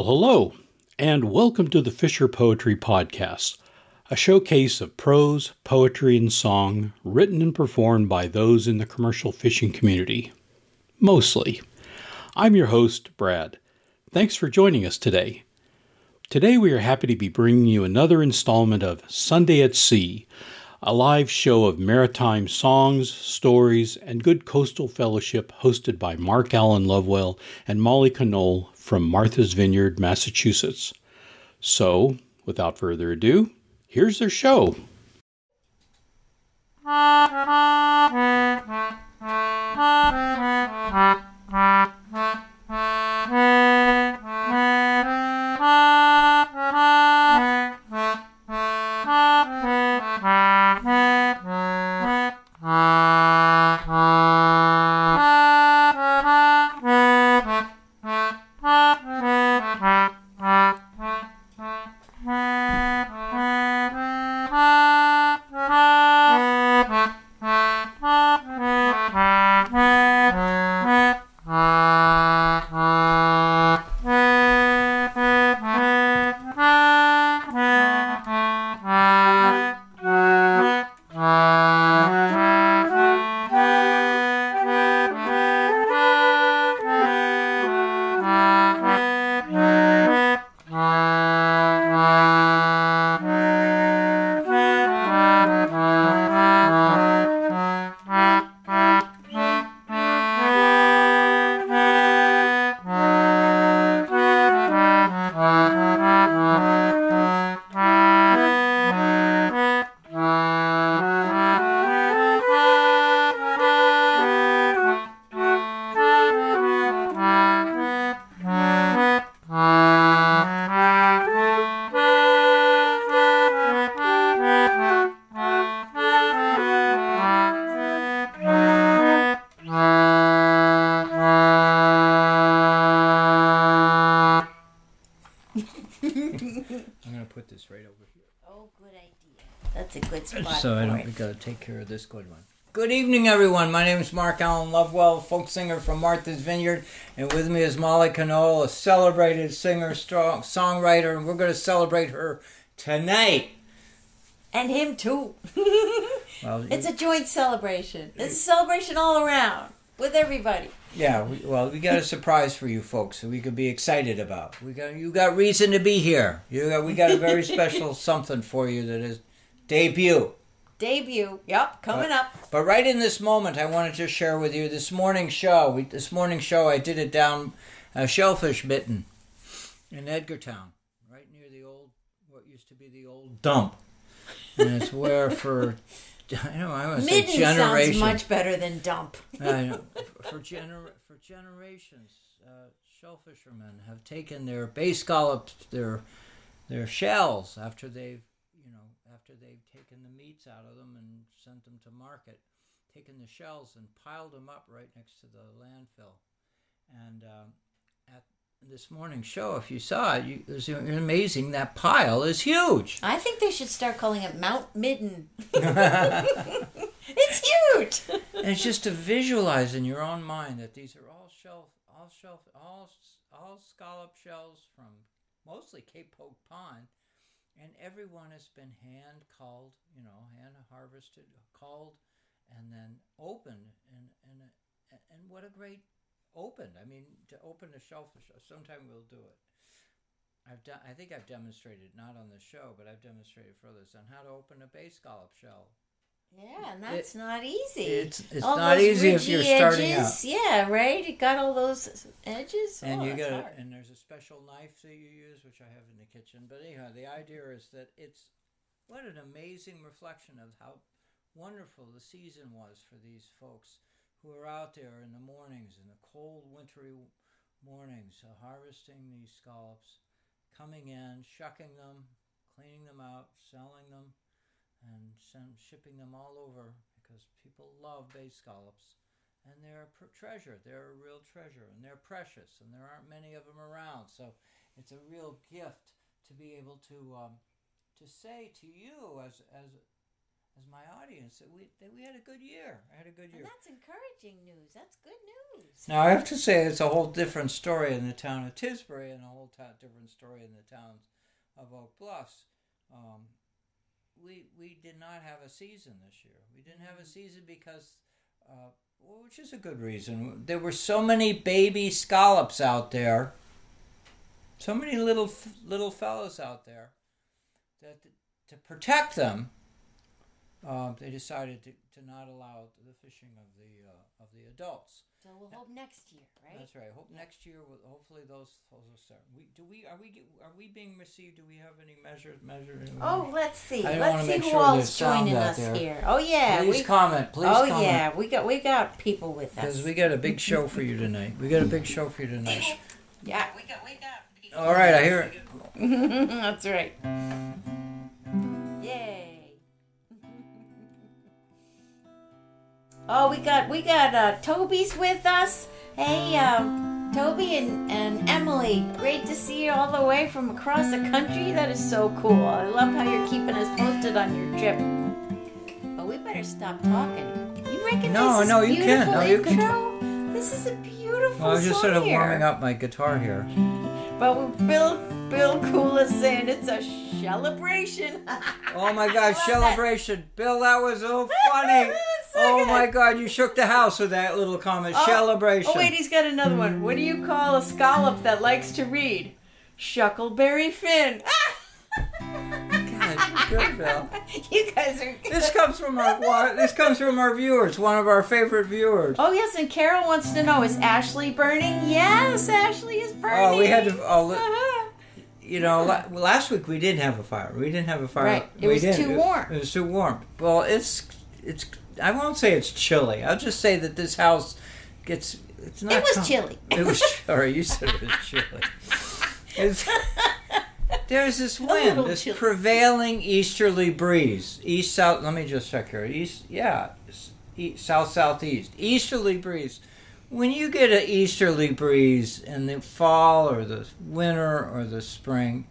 Well, hello, and welcome to the FisherPoetry Podcast, a showcase of prose, poetry, and song written and performed by those in the commercial fishing community. Mostly. I'm your host, Brad. Thanks for joining us today. Today, we are happy to be bringing you another installment of Sunday at Sea, a live show of maritime songs, stories, and good coastal fellowship hosted by Mark Alan Lovewell and Molly Conole from Martha's Vineyard, Massachusetts. So, without further ado, here's their show. so I don't. We gotta take care of this good one. Good evening, everyone. My name is Mark Alan Lovewell, folk singer from Martha's Vineyard, and with me is Molly Conole, a celebrated singer, strong songwriter, and we're going to celebrate her tonight. And him too. well, it's a joint celebration. It's a celebration all around with everybody. Yeah, we, well, we got a surprise for you folks that we could be excited about. We got you got reason to be here. You got, we got a very special something for you that is debut debut. Yep, coming but, up. But right in this moment, I wanted to share with you this morning show. We, this morning show, I did it down a Shellfish Midden in Edgartown, right near the old, what used to be the old dump. And it's where for, I know, I was say generations. sounds much better than dump. I know, for, gener- for generations, uh, shellfishermen have taken their bay scallops, their their shells after they've after they've taken the meats out of them and sent them to market, taken the shells and piled them up right next to the landfill. And uh, at this morning's show, if you saw it, you, it was amazing. That pile is huge. I think they should start calling it Mount Midden. it's huge. and it's just to visualize in your own mind that these are all shelf, all shelf, all all scallop shells from mostly Cape Poge Pond and everyone has been hand called, you know, hand harvested, called, and then opened, and and and what a great opened. I mean, to open a shellfish. Sometime we'll do it. I've done. I think I've demonstrated not on the show, but I've demonstrated for others on how to open a bay scallop shell. Yeah, and that's it, not easy. It's, it's all not easy if you're starting edges. out. Yeah, right. It got all those edges. And oh, you got and there's a special knife that you use, which I have in the kitchen. But anyhow, the idea is that it's what an amazing reflection of how wonderful the season was for these folks who are out there in the mornings, in the cold, wintry mornings, uh, harvesting these scallops, coming in, shucking them, cleaning them out, selling them and send, shipping them all over because people love bay scallops. And they're a treasure. They're a real treasure, and they're precious, and there aren't many of them around. So it's a real gift to be able to um, to say to you as as as my audience that we that we had a good year. I had a good year. And that's encouraging news. That's good news. Now I have to say it's a whole different story in the town of Tisbury and a whole t- different story in the towns of Oak Bluffs. Um, we we did not have a season this year. We didn't have a mm-hmm. season because, uh, which is a good reason. There were so many baby scallops out there. So many little little fellows out there that to protect them, uh, they decided to, to not allow the fishing of the uh, of the adults. So we'll hope next year, right? That's right. Hope yeah. next year. Hopefully those those will start. We do we are we are we being received? Do we have any measures measured? Oh, let's see. Let's see who sure is joining us there. here. Oh yeah. Please we, comment. Please. Oh, comment. Oh comment. yeah, we got we got people with us. Because we got a big show for you tonight. We got a big show for you tonight. yeah, we got we got. People All right, I hear it. That's right. Oh, we got we got uh, Toby's with us. Hey, um, Toby and, and Emily, great to see you all the way from across the country. That is so cool. I love how you're keeping us posted on your trip. But we better stop talking. You recognize no, this no, you can. No, you can. This is a beautiful. Well, I was just sort of here. warming up my guitar here. But Bill Bill Cool is saying it's a celebration. oh my God, celebration! Bill, that was so funny. oh my God, you shook the house with that little comment. Oh, celebration. Oh wait, he's got another one. What do you call a scallop that likes to read? Shuckleberry Finn. God, good. You guys are. Good. This comes from our this comes from our viewers, one of our favorite viewers. Oh yes, and Carol wants to know: Is Ashley burning? Yes, Ashley is burning. Oh, we had to. Oh, uh-huh you know, last week we didn't have a fire. We didn't have a fire. Right. It we was didn't. too warm. It, it was too warm. Well, it's it's. I won't say it's chilly. I'll just say that this house gets. It's not. It was com- chilly. It was. Sorry, you said it was chilly. It's, there's this wind, this chilly. prevailing easterly breeze, east south. Let me just check here. East, yeah, east, south southeast, easterly breeze when you get an easterly breeze in the fall or the winter or the spring,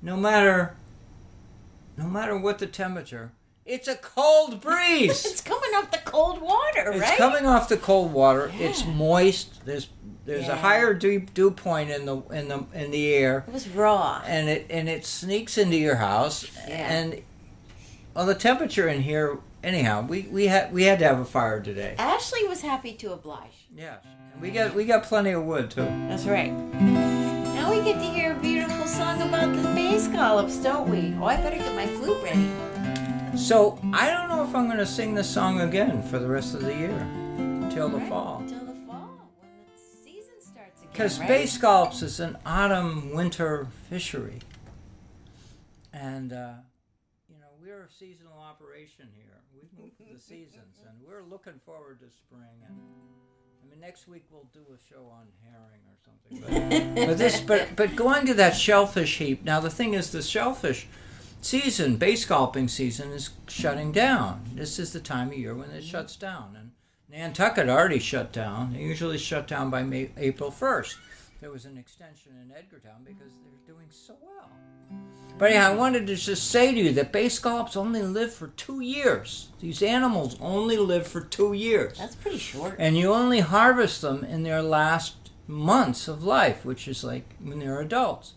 no matter no matter what the temperature, it's a cold breeze. it's coming off the cold water, it's right? It's coming off the cold water. Yeah. It's moist. There's there's yeah. a higher dew, dew point in the in the in the air. It was raw, and it and it sneaks into your house. Yeah. And well, the temperature in here, anyhow, we we had we had to have a fire today. Ashley was happy to oblige. Yes, we got we got plenty of wood too. That's right. Now we get to hear a beautiful song about the bay scallops, don't we? Oh, I better get my flute ready. So I don't know if I'm going to sing this song again for the rest of the year, until the right, fall. Until the fall, when the season starts again. Because right? bay scallops is an autumn-winter fishery, and uh, you know we're a seasonal operation here. We've moved to the seasons, and we're looking forward to spring and mean, next week we'll do a show on herring or something. But, but this, but but going to that shellfish heap. Now the thing is, the shellfish season, bay scalping season, is shutting down. This is the time of year when it mm-hmm. shuts down, and Nantucket already shut down. They usually shut down by May, April first. There was an extension in Edgartown because they're doing so well. But yeah, I wanted to just say to you that bay scallops only live for two years. These animals only live for two years. That's pretty short. And you only harvest them in their last months of life, which is like when they're adults.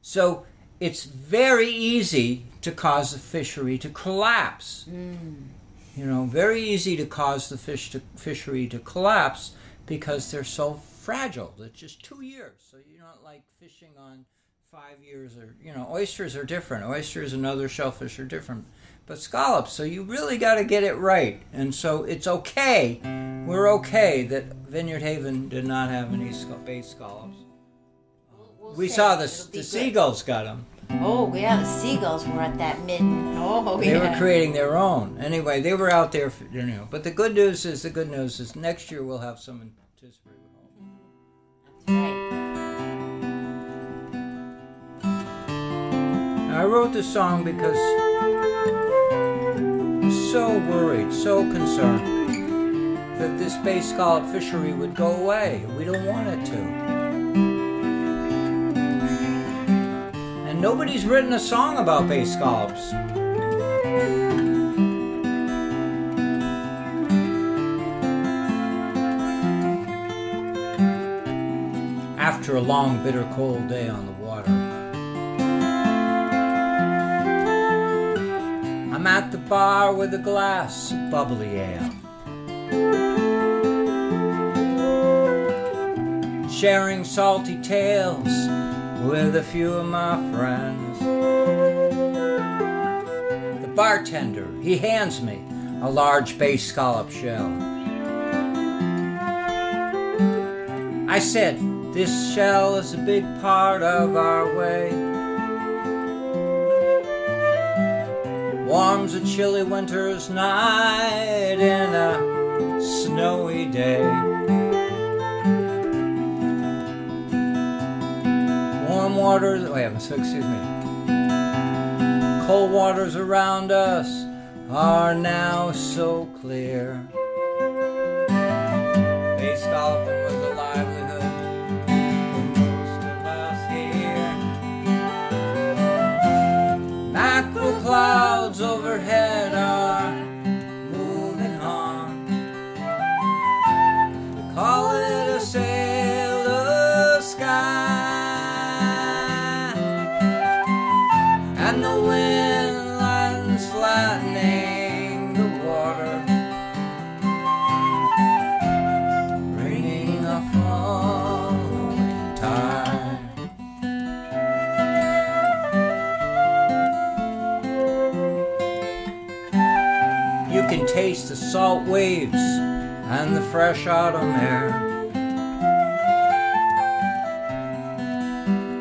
So it's very easy to cause the fishery to collapse. Mm. You know, very easy to cause the fish to, fishery to collapse because they're so fragile. It's just two years. So you're not like fishing on five years or you know oysters are different oysters and other shellfish are different but scallops so you really got to get it right and so it's okay we're okay that vineyard haven did not have any bay scallops we saw the, the seagulls got them oh yeah the seagulls were at that midden oh they yeah. were creating their own anyway they were out there for, you know but the good news is the good news is next year we'll have some in Tisbury. That's right. I wrote this song because I'm so worried, so concerned that this bay scallop fishery would go away. We don't want it to. and nobody's written a song about bay scallops. After a long, bitter cold day on the water, I'm at the bar with a glass of bubbly ale. Sharing salty tales with a few of my friends. The bartender, he hands me a large bay scallop shell. I said, This shell is a big part of our way. Warms a chilly winter's night in a snowy day. Waters, oh excuse me. Cold waters around us are now so clear. Most of us here. Mackerel clouds overhead salt waves and the fresh autumn air.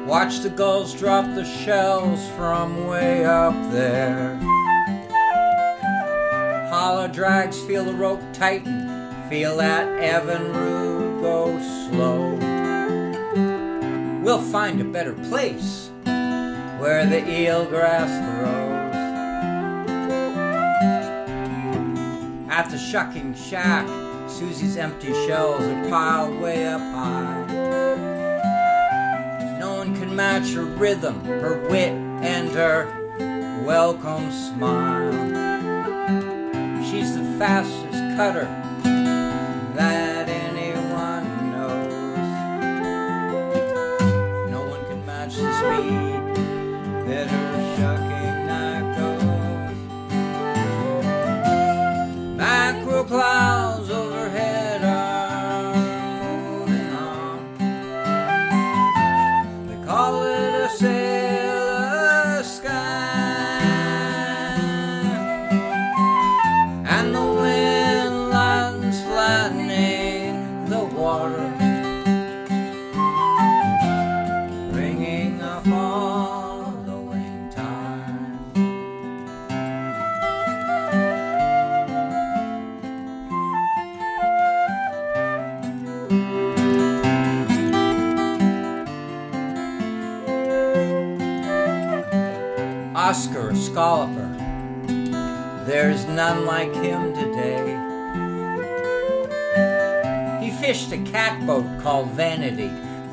Watch the gulls drop the shells from way up there. Holler drags feel the rope tighten, feel that Evinrude go slow. We'll find a better place where the eel grass grows. At the shucking shack, Susie's empty shells are piled way up high. No one can match her rhythm, her wit, and her welcome smile. She's the fastest cutter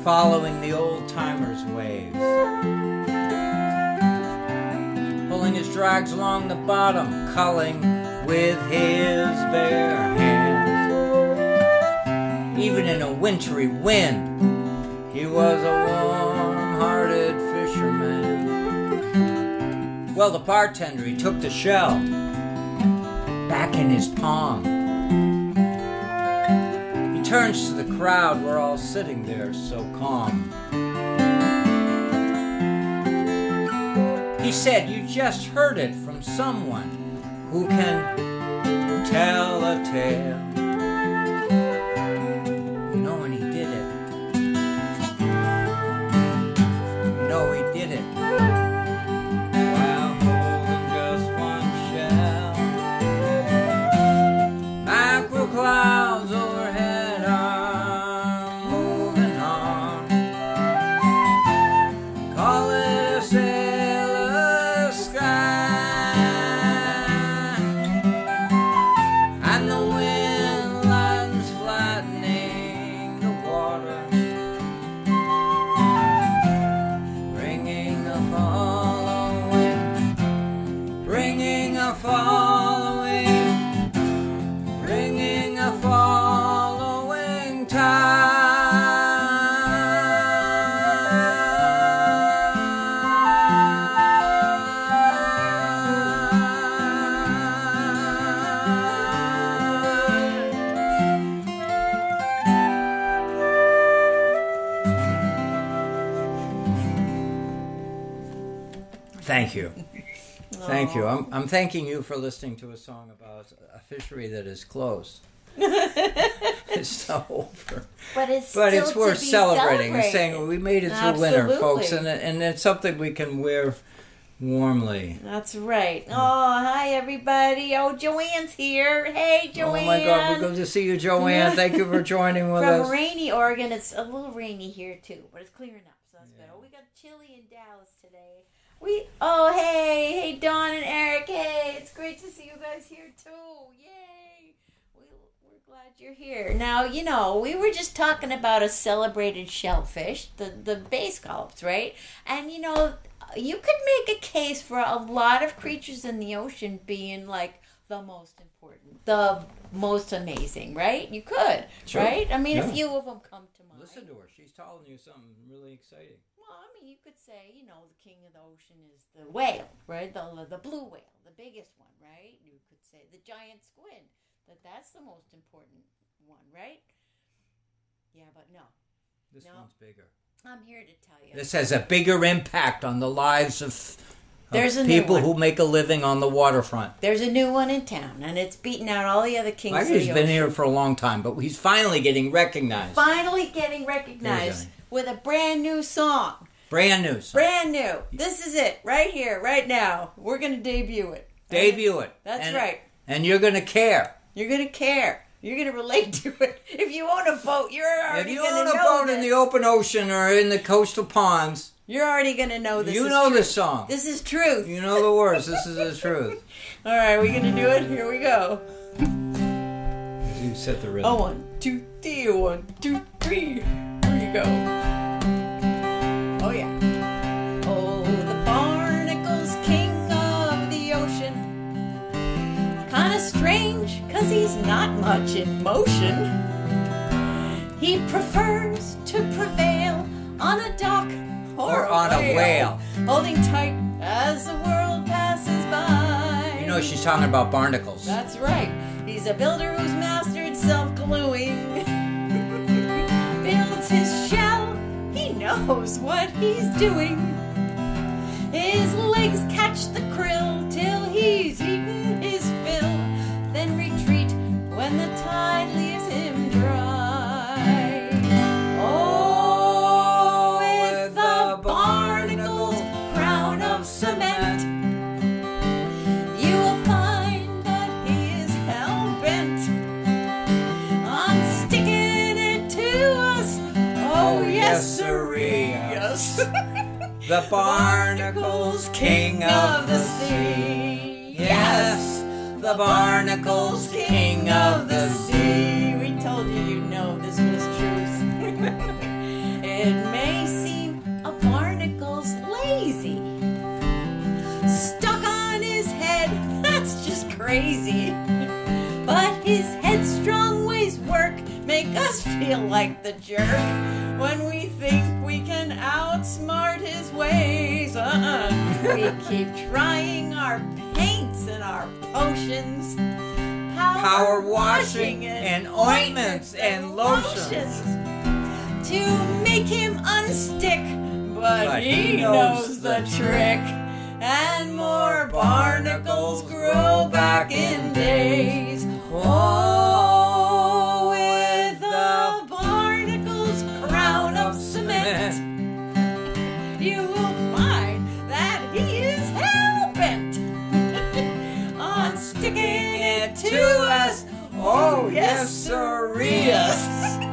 following the old timers' waves. Pulling his drags along the bottom, culling with his bare hands. Even in a wintry wind, he was a warm hearted fisherman. Well, the bartender, he took the shell back in his palm. He the crowd, we're all sitting there so calm. He said, You just heard it from someone who can tell a tale. Thanking you for listening to a song about a fishery that is closed. it's not over. But it's But still it's to worth be celebrating and saying we made it through winter, folks, and, and it's something we can wear warmly. That's right. Oh, hi everybody. Oh, Joanne's here. Hey, Joanne. Oh my God, we're good to see you, Joanne. Thank you for joining with From us. rainy Oregon, it's a little rainy here too, but it's clearing up, so that's good. Oh, we got chilly in Dallas today. We oh hey hey Dawn and Eric hey it's great to see you guys here too yay we, we're glad you're here now you know we were just talking about a celebrated shellfish the the bay scallops right and you know you could make a case for a lot of creatures in the ocean being like the most important the most amazing right you could Sure. right I mean Yeah. a few of them come to mind Listen to her. She's telling you something really exciting. Well, I mean, you could say, you know, the king of the ocean is the whale, right? The the blue whale, the biggest one, right? You could say the giant squid, that that's the most important one, right? Yeah, but no, This No. one's bigger. I'm here to tell you. This has a bigger impact on the lives of, of There's a people who make a living on the waterfront. There's a new one in town, and it's beating out all the other kings. He's been ocean. here for a long time, but he's finally getting recognized. finally getting recognized with a brand new song. Brand new. song. Brand new. This is it, right here, right now. We're gonna debut it. Debut it. That's And- right. And you're going to care. You're gonna care. You're gonna relate to it. If you own a boat, you're already gonna know the. If you own a boat this. in the open ocean or in the coastal ponds, You're already gonna know this. you know truth. this song. This is truth. You know the words. This is the truth. All right, we gonna do it. Here we go. You set the rhythm. Oh, one, two, three. One, two, three. Go. Oh yeah. Oh, the barnacle's king of the ocean. Kinda strange, cause he's not much in motion. He prefers to prevail on a dock or, Or on a whale. holding tight as the world passes by. You know she's talking about barnacles. That's right. He's a builder who's mastered self gluing. Builds his shell, he knows what he's doing. His legs catch the krill till he's eaten his fill, then retreat when the tide leaves Oh, yes. The barnacles king of the sea. Yes, the barnacles king of the sea. We told you you know this was truth. it may seem a barnacle's lazy. Stuck on his head, that's just crazy. But his headstrong make us feel like the jerk when we think we can outsmart his ways. Uh-uh. We keep trying our paints and our potions, Power washing and ointments and lotions. to make him unstick. But, But he, he knows, knows the the trick. And more barnacles grow back in days. Oh, Oh, yes, sirree.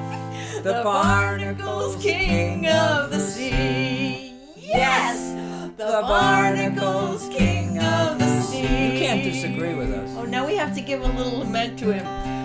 The barnacles king of the sea. Yes, the barnacles king of the sea. You can't disagree with us. Oh, now we have to give a little lament to him.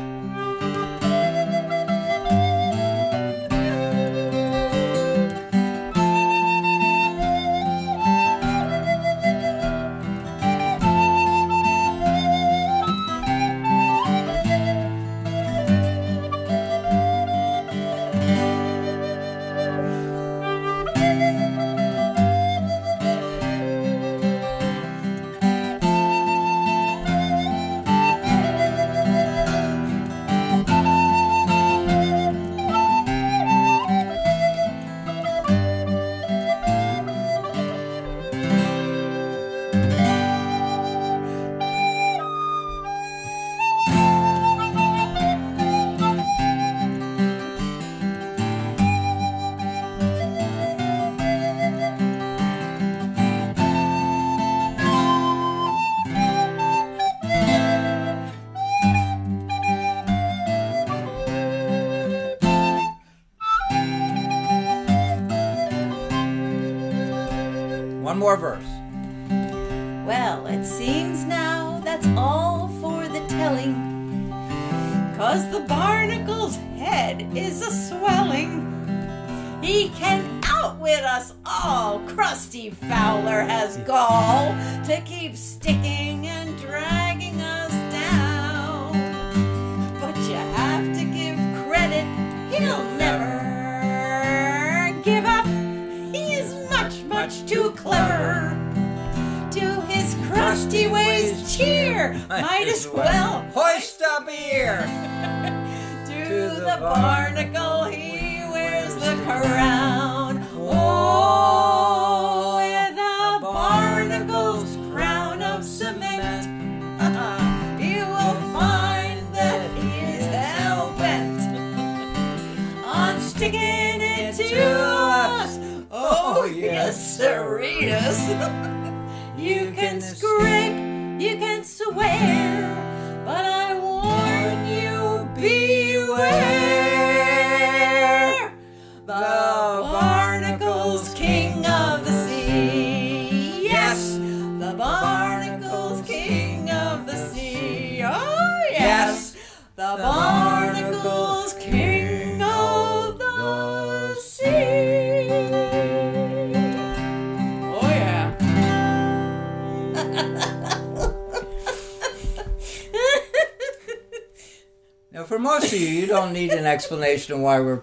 Don't need an explanation of why we're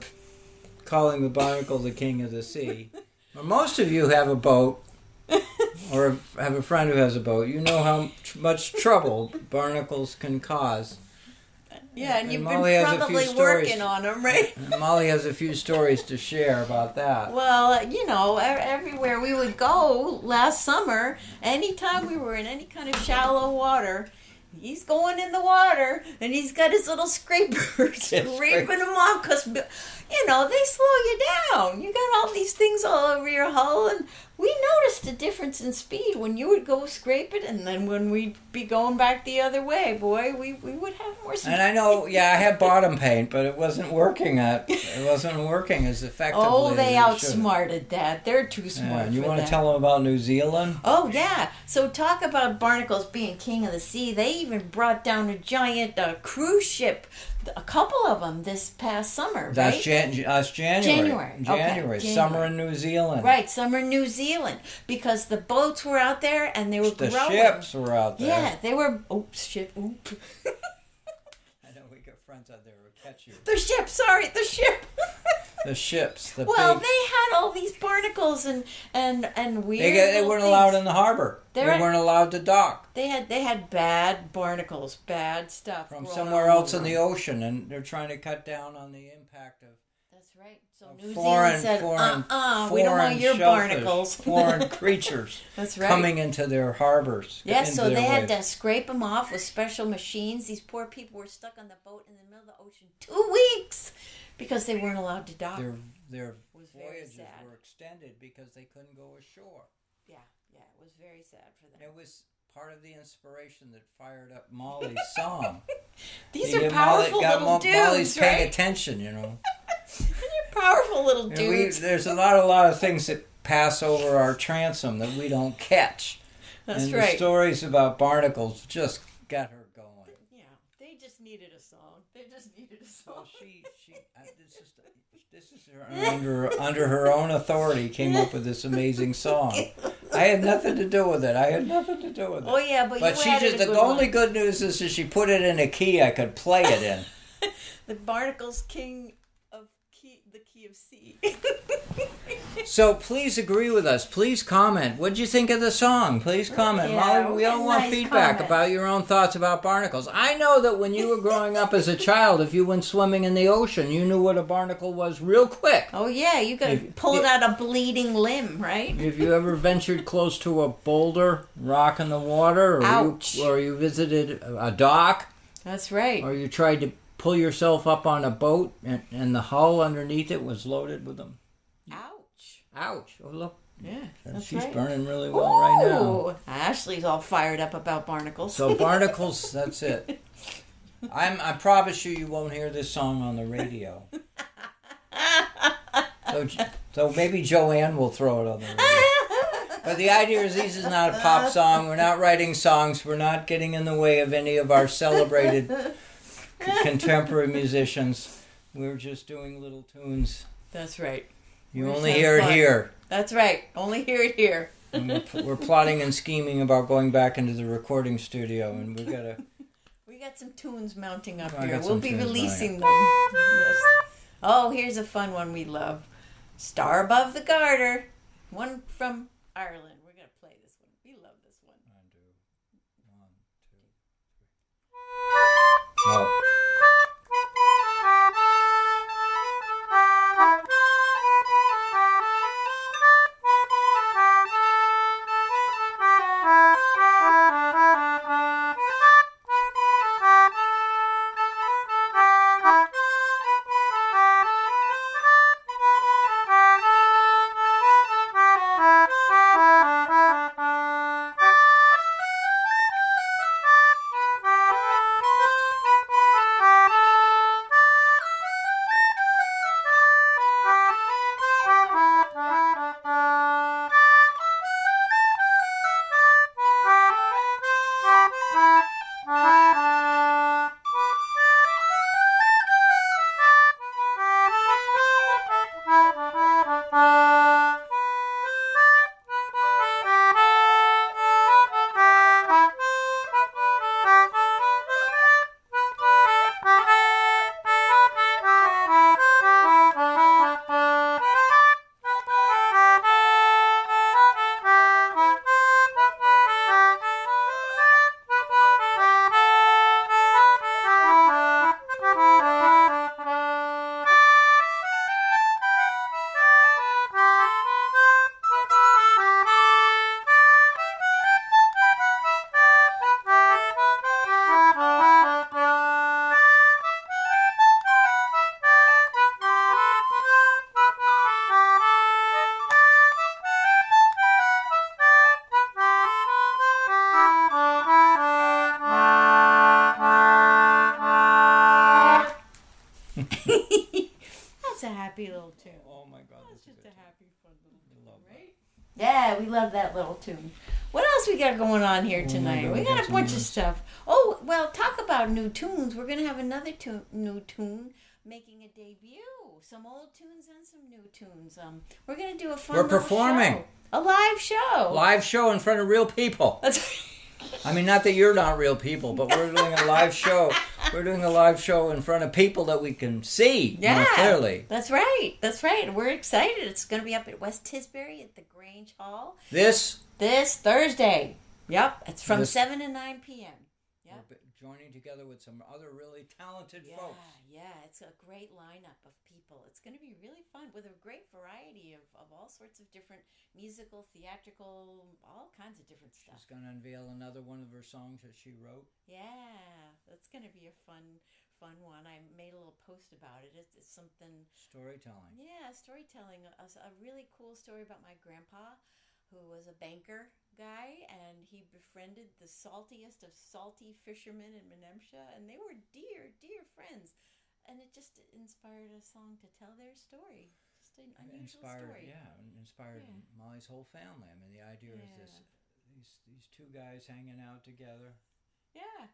calling the barnacle the king of the sea. Most of you have a boat, or have a friend who has a boat. You know how much trouble barnacles can cause. Yeah, and And you've Molly been has a few probably stories. working on them, right? Molly has a few stories to share about that. Well, you know, everywhere we would go last summer, anytime we were in any kind of shallow water, he's going in the water and he's got his little scraper scraping them off because, you know, they slow you down. You got all these things all over your hull, and we noticed a difference in speed when you would go scrape it, and then when we'd be going back the other way, boy, we, we would have more speed. And I know, yeah, I had bottom paint, but it wasn't working. At, it wasn't working as effectively. Oh, they as it should. outsmarted that. They're too smart. Yeah, you want to tell them about New Zealand? Oh yeah. So talk about barnacles being king of the sea. They even brought down a giant uh, cruise ship, a couple of them this past summer, That's right? Jan- that's January. January. Okay, January. January. Summer in New Zealand. right, summer in New Zealand because the boats were out there and they were The growing. ships were out there. Yeah, they were. Oops, ship. Oop. I know we got friends out there who catch you. the ship. Sorry, the ship. The ships. The well, big, they had all these barnacles and and and weird. they, they weren't things. allowed in the harbor. They They're- weren't allowed to dock They had they had bad barnacles, bad stuff from somewhere else in the ocean, and they're trying to cut down on the impact of That's right. So New foreign, Zealand said, foreign, "Uh-uh, foreign we don't want your shellfish, barnacles." foreign creatures That's right. coming into their harbors. Yeah, so they had waves. to scrape them off with special machines. These poor people were stuck on the boat in the middle of the ocean two weeks because they weren't allowed to dock. Their their was voyages sad. were extended because they couldn't go ashore. yeah, yeah, it was very sad for them. It was part of the inspiration that fired up Molly's song. These Yeah, are powerful Molly, got little Mo- Molly's dudes, paying attention, you know. They're powerful little You know, we, dudes. there's a lot, a lot of things that pass over our transom that we don't catch. That's and right. the stories about barnacles just got her going. yeah, they just needed a song. They just needed a song. Well, she, she, this is, this is her under under her own authority came up with this amazing song. I had nothing to do with it. I had nothing to do with it. Oh yeah, but, But you she just the good only one. good news is that she put it in a key I could play it in. the barnacles king of key, the key of C. So please agree with us. Please comment. What'd you think of the song? Please comment. Yeah, Molly, we all want nice feedback comments. about your own thoughts about barnacles. I know that when you were growing up as a child, if you went swimming in the ocean, you knew what a barnacle was real quick. oh yeah, you could have If- pulled out a bleeding limb, right? If you ever ventured close to a boulder, rock in the water, or Ouch. you, or you visited a dock, That's right. or you tried to pull yourself up on a boat and, and the hull underneath it was loaded with them. Ouch. Oh look, Yeah, that's she's right. burning really well right now. Ashley's all fired up about barnacles. So barnacles, that's it. I'm. I promise you, you won't hear this song on the radio. So, so maybe Joanne will throw it on the radio. But the idea is this is not a pop song. We're not writing songs. We're not getting in the way of any of our celebrated contemporary musicians. We're just doing little tunes. That's right. You We're only hear it here. That's right. Only hear it here. We're, we're plotting and scheming about going back into the recording studio, and we gotta. We got some tunes mounting up I here. We'll be releasing them. Yes. Oh, here's a fun one we love. Star Above the Garter. One from Ireland. We're going to play this one. We love this one. Oh. That's a tune. What else we got going on here tonight? God, we got a bunch of stuff. Oh, well, talk about new tunes. We're gonna have another tune, new tune making a debut. Some old tunes and some new tunes. Um, we're gonna do a fun. We're performing. show. a live show. Live show in front of real people. That's I mean, not that you're not real people, but we're doing a live show. We're doing a live show in front of people that we can see yeah, clearly. That's right. That's right. We're excited. It's gonna be up at West Tisbury at the Grange Hall This this Thursday. Yep, it's from This- seven to nine p.m. Yep. we're joining together with some other really talented Yeah, folks. yeah, it's a great lineup of people. It's going to be really fun with a great variety of, of all sorts of different musical, theatrical, all kinds of different stuff. She's going to unveil another one of her songs that she wrote. Yeah, that's going to be a fun, fun one. I made a little post about it. It's, it's something, Storytelling. yeah, storytelling. A, a really cool story about my grandpa, who was a banker guy, and he befriended the saltiest of salty fishermen in Menemsha, and they were dear, dear friends. And it just inspired a song to tell their story. Just an unusual inspired, story. yeah, inspired Yeah. Molly's whole family. I mean, the idea is this: these these two guys hanging out together, Yeah,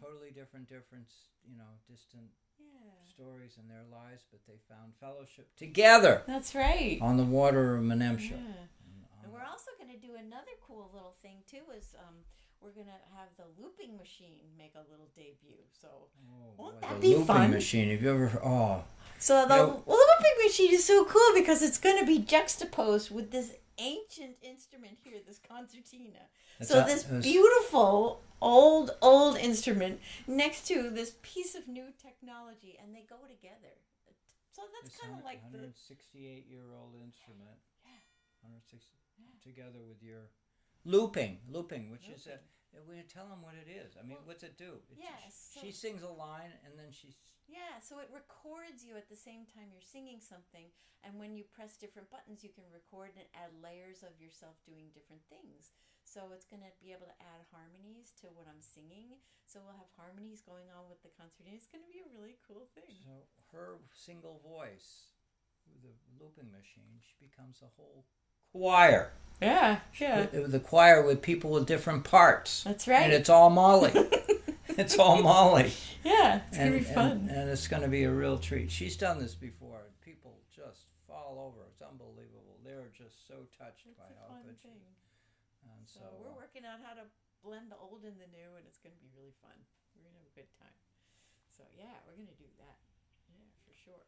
totally different, difference, you know, distant yeah. stories in their lives, but they found fellowship together That's right. on the water of Menemsha. Yeah. And And we're also going to do another cool little thing too. Is um, we're going to have the looping machine make a little debut. So, Oh, Won't boy, that the be looping fun? machine. Have you ever? Oh, so the Yep. looping machine is so cool because it's going to be juxtaposed with this ancient instrument here, this concertina. It's so a- this it's- beautiful old old instrument next to this piece of new technology, and they go together. So that's kind of like the 168 year old instrument. Yeah. 160 together with your looping, looping, which is a. We tell them what it is. I mean, Well, what's it do? It's yes, she so- sings a line and then she's Yeah, so it records you at the same time you're singing something, and when you press different buttons, you can record and add layers of yourself doing different things. So it's going to be able to add harmonies to what I'm singing. So we'll have harmonies going on with the concert, and it's going to be a really cool thing. so her single voice with the looping machine. She becomes a whole choir. Yeah, yeah. It was the choir with people with different parts. That's right. And it's all Molly. it's all Molly. Yeah, it's and, gonna be fun. And, and it's going to be a real treat. She's done this before, and people just fall over. It's unbelievable. They're just so touched It's by a how fun good she. And So, so, we're uh, working out how to blend the old and the new, and it's going to be really fun. We're going to have a good time. So yeah, we're going to do that. Yeah, for sure.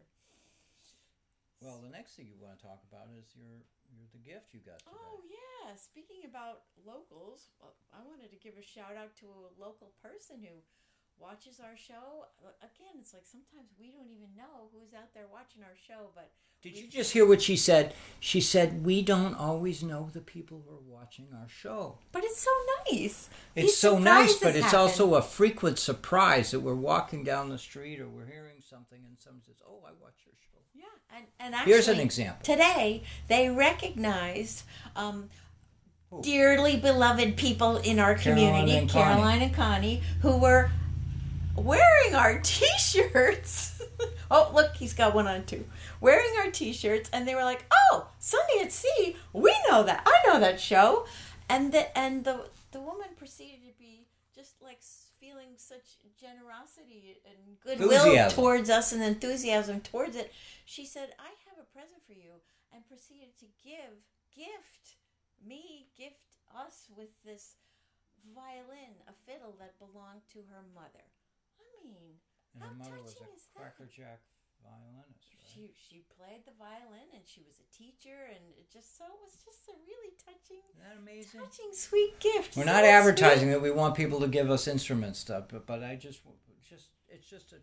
Well, the next thing you want to talk about is your, your the gift you got today. Oh yeah, speaking about locals, I wanted to give a shout out to a local person who watches our show. Again, it's like sometimes we don't even know who's out there watching our show, but Did you just hear what she said? She said, We don't always know the people who are watching our show. But it's so nice. It's These so nice, but it's happen. also a frequent surprise that we're walking down the street or we're hearing something and someone says, Oh, I watch your show. Yeah, and and actually, Here's an example. Today they recognized um, dearly beloved people in our Caroline community, and Connie. Caroline and Connie, who were wearing our T-shirts. oh, look, he's got one on too. Wearing our T-shirts, and they were like, "Oh, Sunday at Sea, we know that. I know that show." And the and the the woman proceeded to be just like feeling such generosity and goodwill Enthusiasm. towards us and enthusiasm towards it. She said, "I have a present for you," and proceeded to give gift me gift us with this violin, a fiddle that belonged to her mother. I mean, And how her mother was touching a is that? Cracker Jack violinist, right? She she played the violin and she was a teacher and it just so it was just a really touching, Isn't that amazing? touching, sweet gift. We're Isn't not advertising sweet? that we want people to give us instrument stuff, but, but I just, just it's just a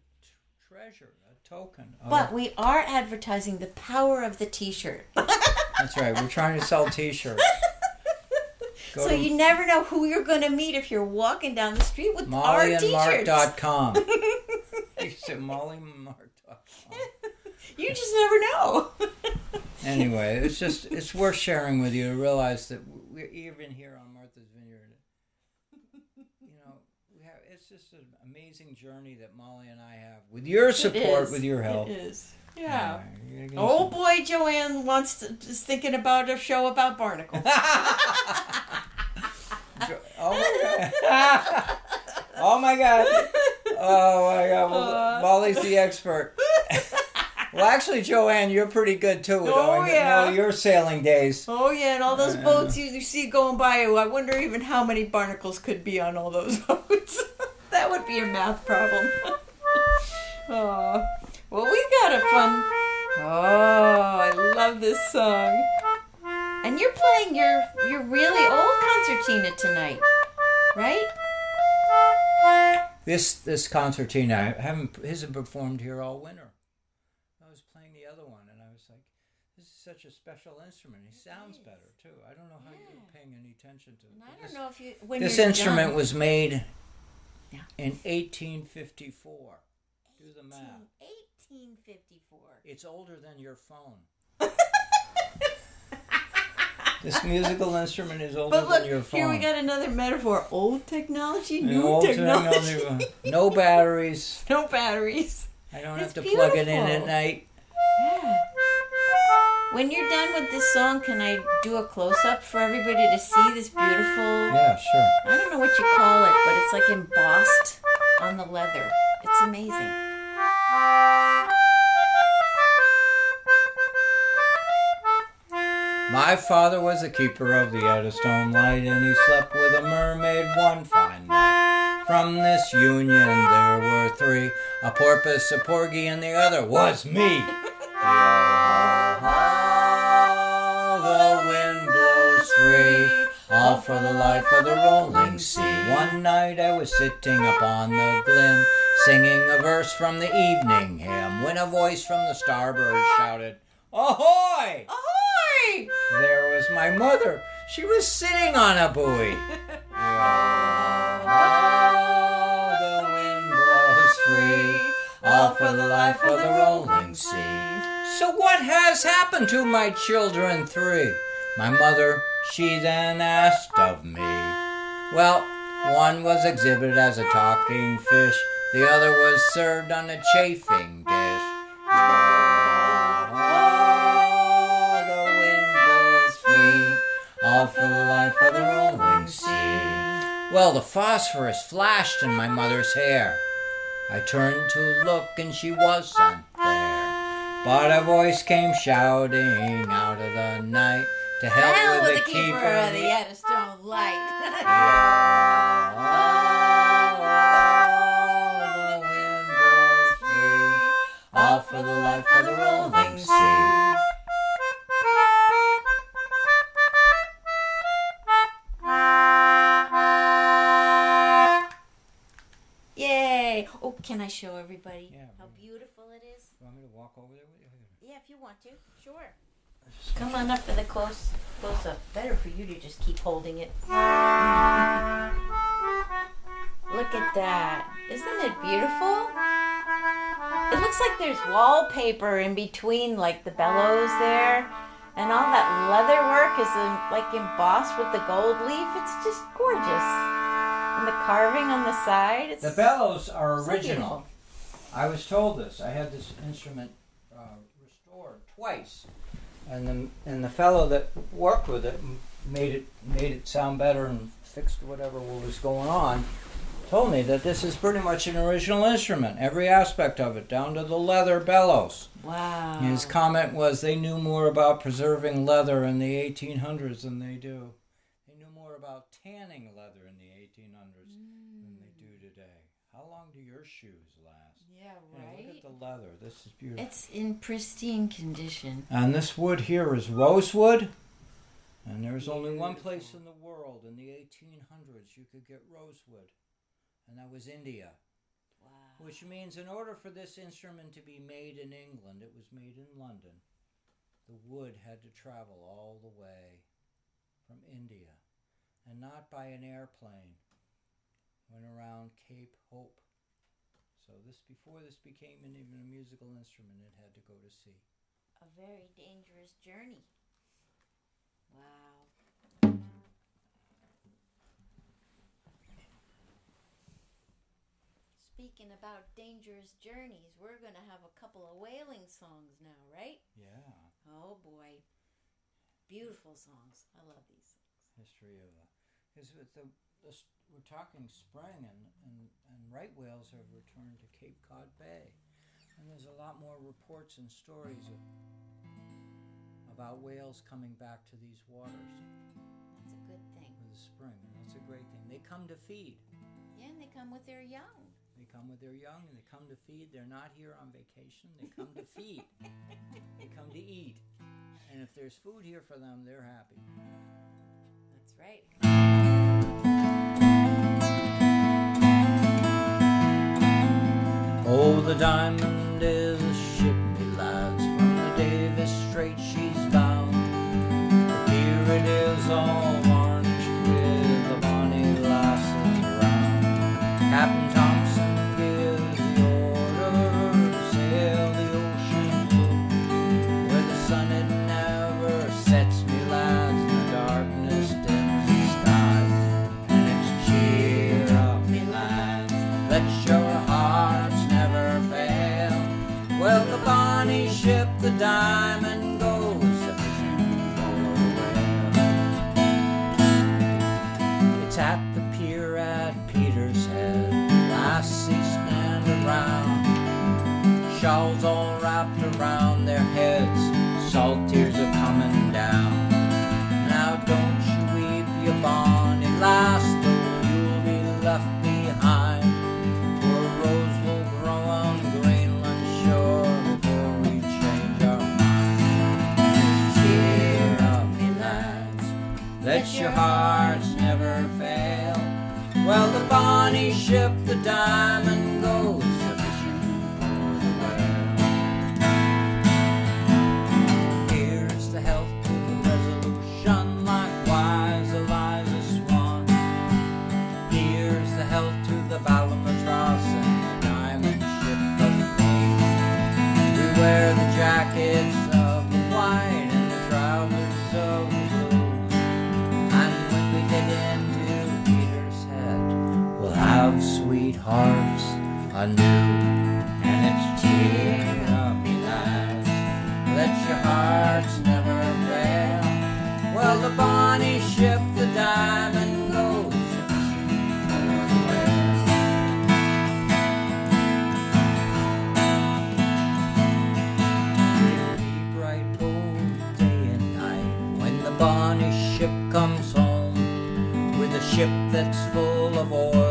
treasure, a token. Of But we are advertising the power of the T-shirt. That's right. We're trying to sell T-shirts. Go so to you never know who you're going to meet if you're walking down the street with our T-shirts. MollyandMark.com. you said MollyandMark.com. You just never know. Anyway, it's just it's worth sharing with you to realize that we're even here on Martha's Vineyard. You know, we have it's just an amazing journey that Molly and I have with your support, with your help. It is. Yeah. You're Oh boy, Joanne wants to is thinking about a show about barnacles. Oh my god! oh my god! Oh my god! Well. Molly's the expert. well, actually, Joanne, you're pretty good too. with Oh, all your- yeah. all your sailing days. Oh yeah, and all those Uh. boats you, you see going by. I wonder even how many barnacles could be on all those boats. That would be a math problem. oh, well, we got a fun. Oh, I love this song. And you're playing your your really old concertina tonight, right? This this concertina I haven't hasn't performed here all winter. I was playing the other one, and I was like, "This is such a special instrument. He sounds is. better too." I don't know how you're paying any attention to. And but I this- don't know if you when This instrument done- was made Yeah. in 1854. Do the math. 1854. It's older than your phone. this musical instrument is older But look, than your phone. here we got another metaphor: old technology, new old technology, technology. Uh, no batteries. no batteries. I don't It's have to plug it in at night. Yeah. When you're done with this song, can I do a close up for everybody to see this beautiful? Yeah, sure. I don't know what you call it, but it's like embossed on the leather. It's amazing. My father was a keeper of the Eddystone Light, and he slept with a mermaid one fine night. From this union there were three, a porpoise, a porgy, and the other was me. The wind blows free, all for the life of the rolling sea. One night I was sitting upon the glim, singing a verse from the evening hymn, when a voice from the starboard shouted, Ahoy! Ahoy! There was my mother. She was sitting on a buoy. Oh, the wind blows free, all for the life of the rolling sea. So what has happened to my children three? My mother, she then asked of me. Well, one was exhibited as a talking fish, the other was served on a chafing dish. Oh, the wind blows free, all for the life of the rolling sea. Well, the phosphorus flashed in my mother's hair. I turned to look and she wasn't there. But a voice came shouting out of the night to help Hell with with the the keeper of the Eddystone Light. All for the life of the rolling sea. Yay! Oh, can I show everybody Yeah, how beautiful it is? You want me to walk over there with you? Yeah, if you want to. Sure. Come on up for the close close up. Better for you to just keep holding it. Look at that. Isn't it beautiful? It looks like there's wallpaper in between like the bellows there. And all that leather work is um, like embossed with the gold leaf. It's just gorgeous. And the carving on the side. It's The bellows are original. I was told this. I had this instrument uh, restored twice, and the and the fellow that worked with it made it made it sound better and fixed whatever was going on. Told me that this is pretty much an original instrument, every aspect of it, down to the leather bellows. Wow. His comment was they knew more about preserving leather in the 1800s than they do. They knew more about tanning leather in the 1800s than they do today. How long do your shoes last? Yeah, Yeah, right. look at the leather. This is beautiful. It's in pristine condition. and this wood here is rosewood. And there's only one place in the world in the 1800s you could get rosewood, and that was India. Wow. Which means, in order for this instrument to be made in England, it was made in London. The wood had to travel all the way from India, and not by an airplane. Went around Cape Hope. So this, before this became an, even a musical instrument, it had to go to sea. A very dangerous journey. Wow. Speaking about dangerous journeys, we're going to have a couple of whaling songs now, right? Yeah, Oh boy. Beautiful songs. I love these songs. history of with the, the s- we're talking spring and, and and right whales have returned to Cape Cod Bay, and there's a lot more reports and stories of, about whales coming back to these waters That's a good thing. for the spring, and that's a great thing. They come to feed. Yeah, and they come with their young. They come with their young and they come to feed. They're not here on vacation. They come to feed. They come to eat. And if there's food here for them, they're happy. That's right. Oh, the diamond is a ship, me lads, from the Davis Strait she's bound. Here it is all ship, ship, the diamond sweethearts I knew. And it's cheering up your nights. Let your hearts never fail. Well, the Bonnie ship, the diamond goes. Bright gold day and night when the Bonnie ship comes home with a ship that's full of oil.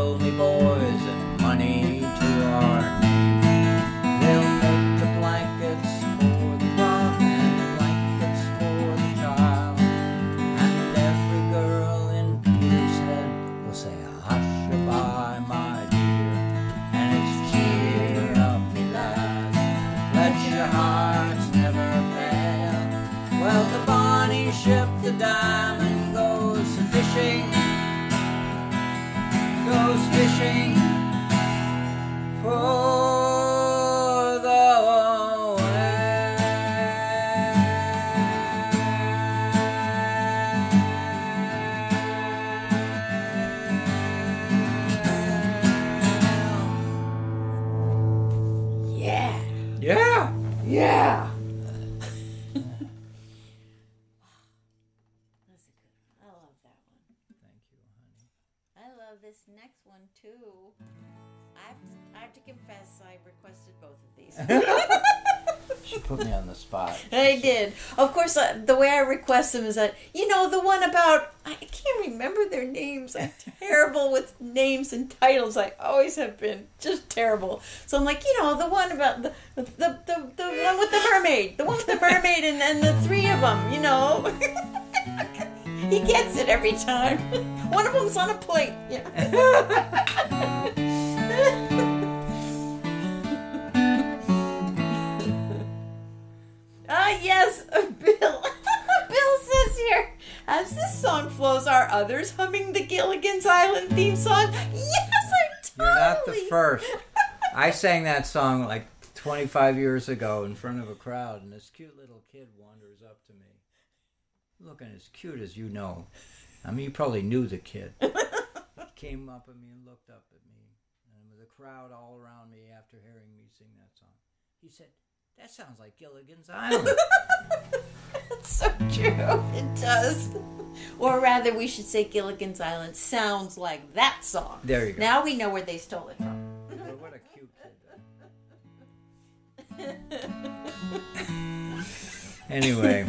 She put me on the spot. I did. Of course, uh, the way I request them is that you know the one about I can't remember their names. I'm terrible with names and titles. I always have been just terrible. So I'm like, you know, the one about the the the, the one with the mermaid, the one with the mermaid, and and the three of them. You know, he gets it every time. One of them's on a plate. Yeah. Ah, yes, Bill. Bill says here, as this song flows, are others humming the Gilligan's Island theme song? Yes, I totally. You're not the first. I sang that song like 25 years ago in front of a crowd, and this cute little kid wanders up to me, looking as cute as you know. I mean, you probably knew the kid. He came up at me and looked up at me, and with a crowd all around me after hearing me sing that song, he said, "That sounds like Gilligan's Island." That's so true. It does. Or rather, we should say Gilligan's Island sounds like that song. There you go. Now we know where they stole it from. What a cute kid. anyway,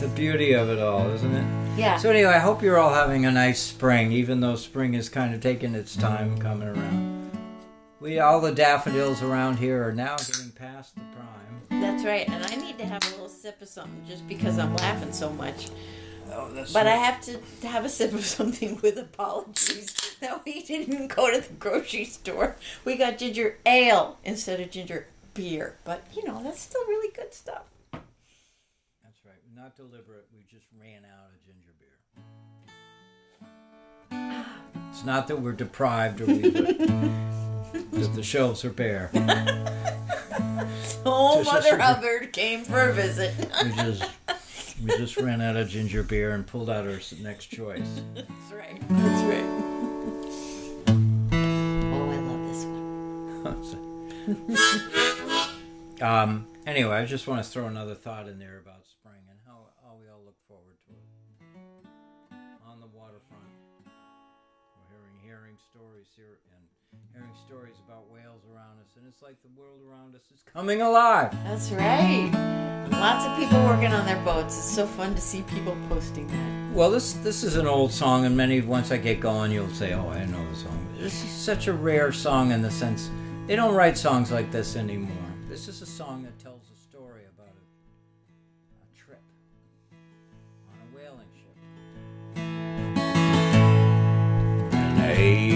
the beauty of it all, isn't it? Yeah. So anyway, I hope you're all having a nice spring, even though spring is kind of taking its time coming around. We all the daffodils around here are now getting past the prime. That's right. And I need to have a little sip of something just because I'm laughing so much. Oh, But I have to have a sip of something with apologies that we didn't even go to the grocery store. We got ginger ale instead of ginger beer. But, you know, that's still really good stuff. That's right. Not deliberate. We just ran out of ginger beer. Ah. It's not that we're deprived or we that the shelves are bare. Oh, Just- Mother Hubbard came for a visit. We just we just ran out of ginger beer and pulled out our next choice. That's right. That's right. Oh, I love this one. um. Anyway, I just want to throw another thought in there about spring and how, how we all look forward to it. On the waterfront, we're hearing hearing stories here and hearing stories about whales around us, and it's like the world around us is coming alive. That's right. Lots of people working on their boats. It's so fun to see people posting that. Well, this this is an old song, and many once I get going, you'll say, "Oh, I know the song." This is such a rare song in the sense they don't write songs like this anymore. This is a song that tells a story about a, a trip on a whaling ship. In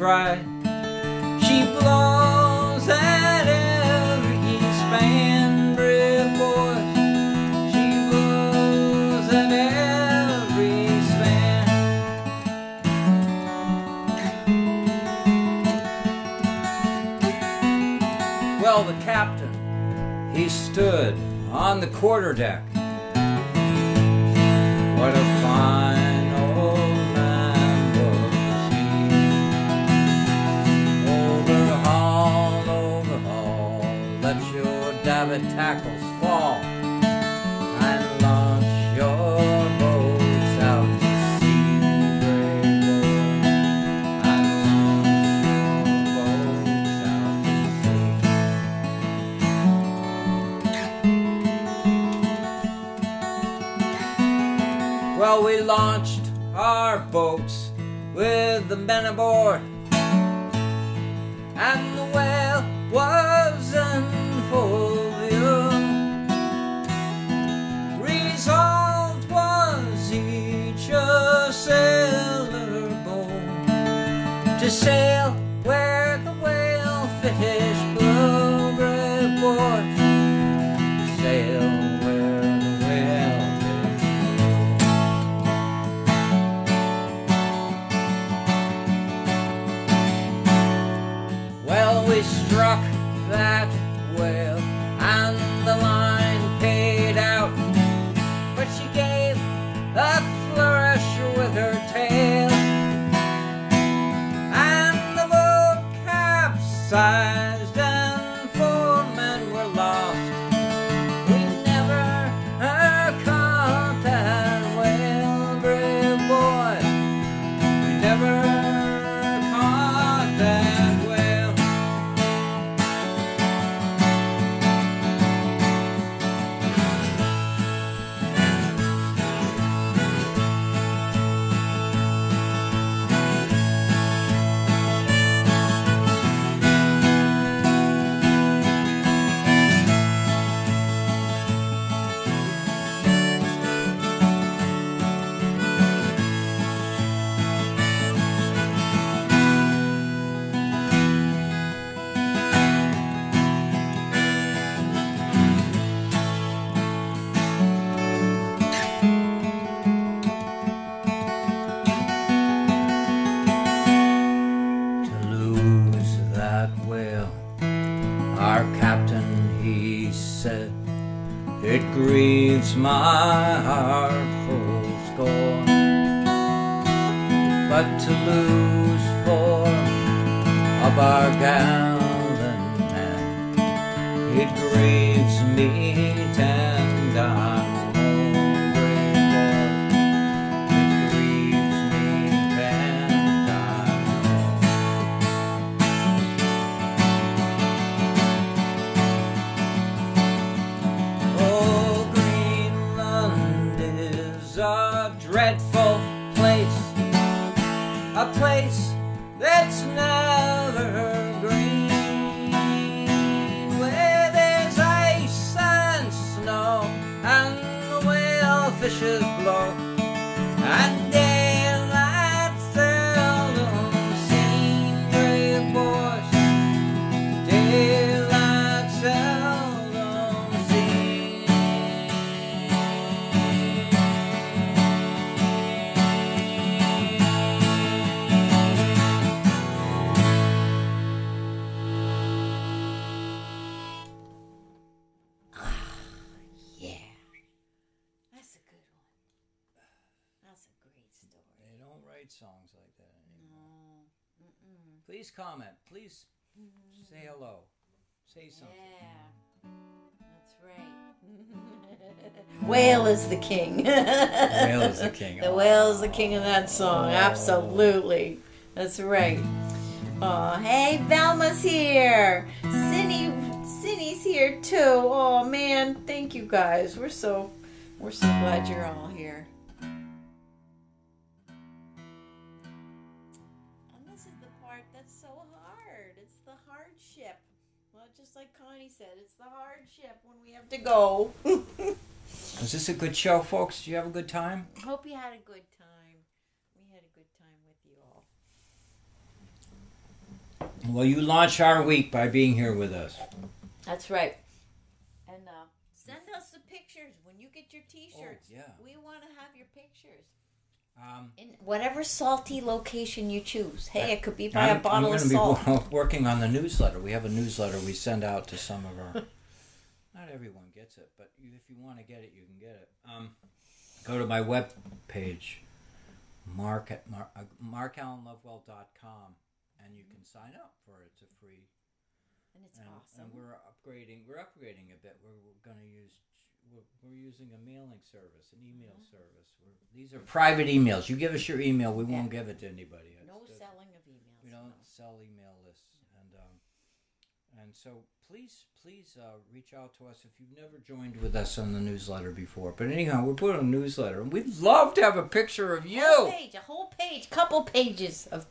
pride. She blows at every East Van Brick boy. She blows at every span. Well, the captain, he stood on the quarter deck davit tackles fall, and launch your boats out to sea, brave and launch your boats out to sea. Well, we launched our boats with the men aboard, songs like that anymore. No. Mm-mm. Please comment. Please mm-hmm. say hello. Say something. Yeah. That's right. Whale is the king. Whale is the king. The whale is the king of that song. Oh. Absolutely. That's right. Oh, hey, Velma's here. Cindy, Cindy's here too. Oh man, thank you guys. We're so, we're so glad you're all here. Said, it's the hardship when we have to go. Was this a good show, folks? Did you have a good time? Hope you had a good time. We had a good time with you all. Well, you launch our week by being here with us. That's right. And uh, send us the pictures when you get your T-shirts. Oh, yeah. We want to have your pictures. Um, In whatever salty location you choose. Hey, it could be by I'm, a bottle I'm of salt. be working on the newsletter. We have a newsletter we send out to some of our. not everyone gets it, but if you want to get it, you can get it. Um, go to my web page, mark at mar, uh, markalanlovewell.com, and you can sign up for it. It's a free. And it's And, awesome. and we're upgrading. We're upgrading a bit. We're, we're going to use. We're, using a mailing service, an email Mm-hmm. service. We're, these are private emails. You give us your email, we won't give it to anybody. no just- selling of emails. we don't no. sell email lists, and um, and so please, please uh, reach out to us if you've never joined with us on the newsletter before. But anyhow, we're putting a newsletter, and we'd love to have a picture of you. Whole page, a whole page, couple pages of.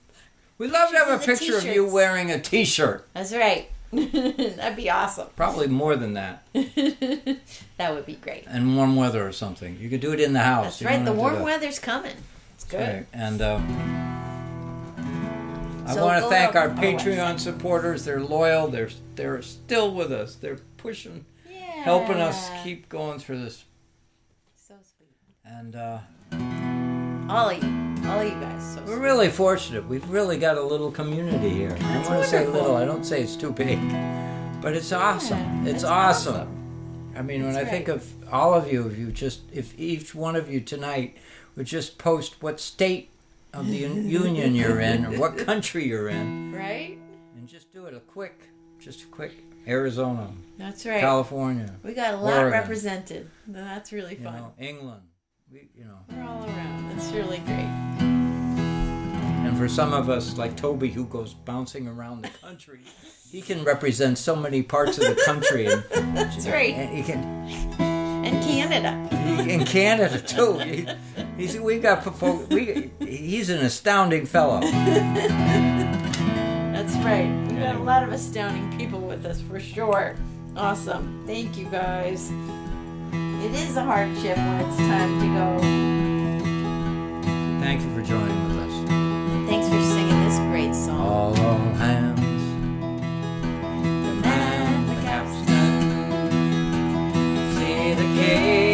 We'd love to have a Pictures of the picture of you wearing a T-shirt. That's right. That'd be awesome. Probably more than that, that would be great. and warm weather or something. You could do it in the house. That's You right. The warm weather's coming. It's good. Right. And uh, I want to thank our our Patreon supporters. They're loyal. They're they're still with us. They're pushing, Yeah. helping us keep going through this. So sweet. And uh, All of you, all you guys. So we're really fortunate. We've really got a little community here. I want to say little. I don't say it's too big, but it's awesome. It's that's awesome. awesome. I mean, when That's I think right. of all of you, if you just, if each one of you tonight would just post what state of the union you're in or what country you're in, Right? and just do it a quick, just a quick Arizona, That's right. California, we got a lot Oregon. represented. That's really you fun. know, England, we, you know. We're all around. It's really great. And for some of us, like Toby, who goes bouncing around the country, he can represent so many parts of the country, and, That's right. and he can And Canada. in Canada too. He, he's we got we he's an astounding fellow. That's right. We got a lot of astounding people with us for sure. Awesome. Thank you guys. It is a hardship when it's time to go. Thank you for joining with us. And thanks for singing this great song. All, all hands. The man, the capstan. See the cable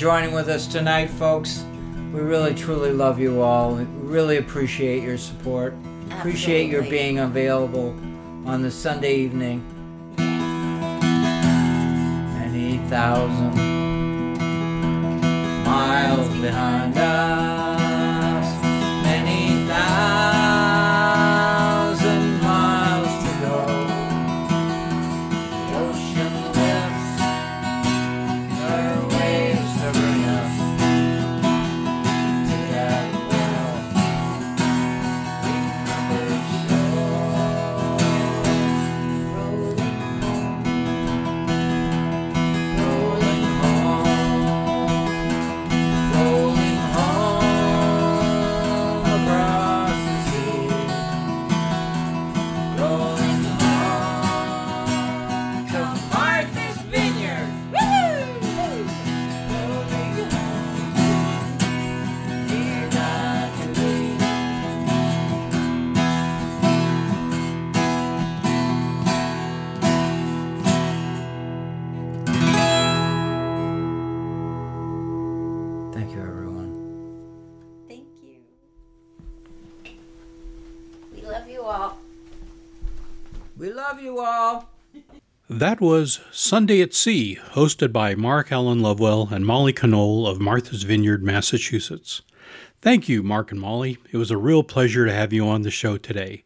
joining with us tonight, folks. We really, truly love you all. We really appreciate your support. Appreciate your being available on the Sunday evening. Many thousand miles behind us. Love you all. That was Sunday at Sea, hosted by Mark Alan Lovewell and Molly Conole of Martha's Vineyard, Massachusetts. Thank you, Mark and Molly. It was a real pleasure to have you on the show today.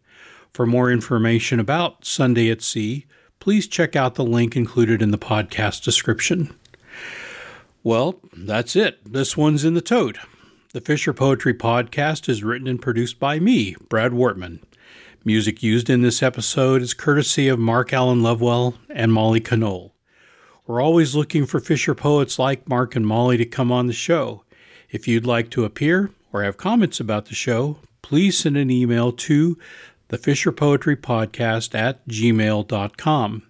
For more information about Sunday at Sea, please check out the link included in the podcast description. Well, that's it. This one's in the tote. The FisherPoetry Podcast is written and produced by me, Brad Wortman. Music used in this episode is courtesy of Mark Alan Lovewell and Molly Conole. We're always looking for Fisher poets like Mark and Molly to come on the show. If you'd like to appear or have comments about the show, please send an email to the FisherPoetry Podcast at gmail.com.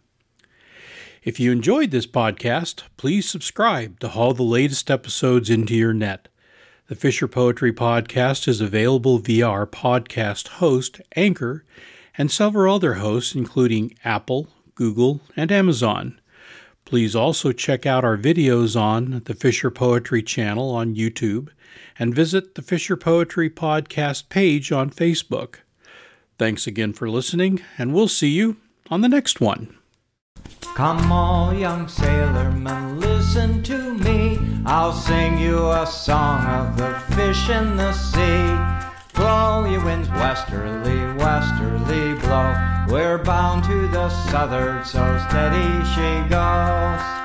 If you enjoyed this podcast, please subscribe to haul the latest episodes into your net. The FisherPoetry Podcast is available via our podcast host, Anchor, and several other hosts, including Apple, Google, and Amazon. Please also check out our videos on the FisherPoetry channel on YouTube and visit the FisherPoetry Podcast page on Facebook. Thanks again for listening, and we'll see you on the next one. Come, all young sailormen, listen to me. I'll sing you a song of the fish in the sea. Blow, ye winds, westerly, westerly blow. We're bound to the southward, so steady she goes.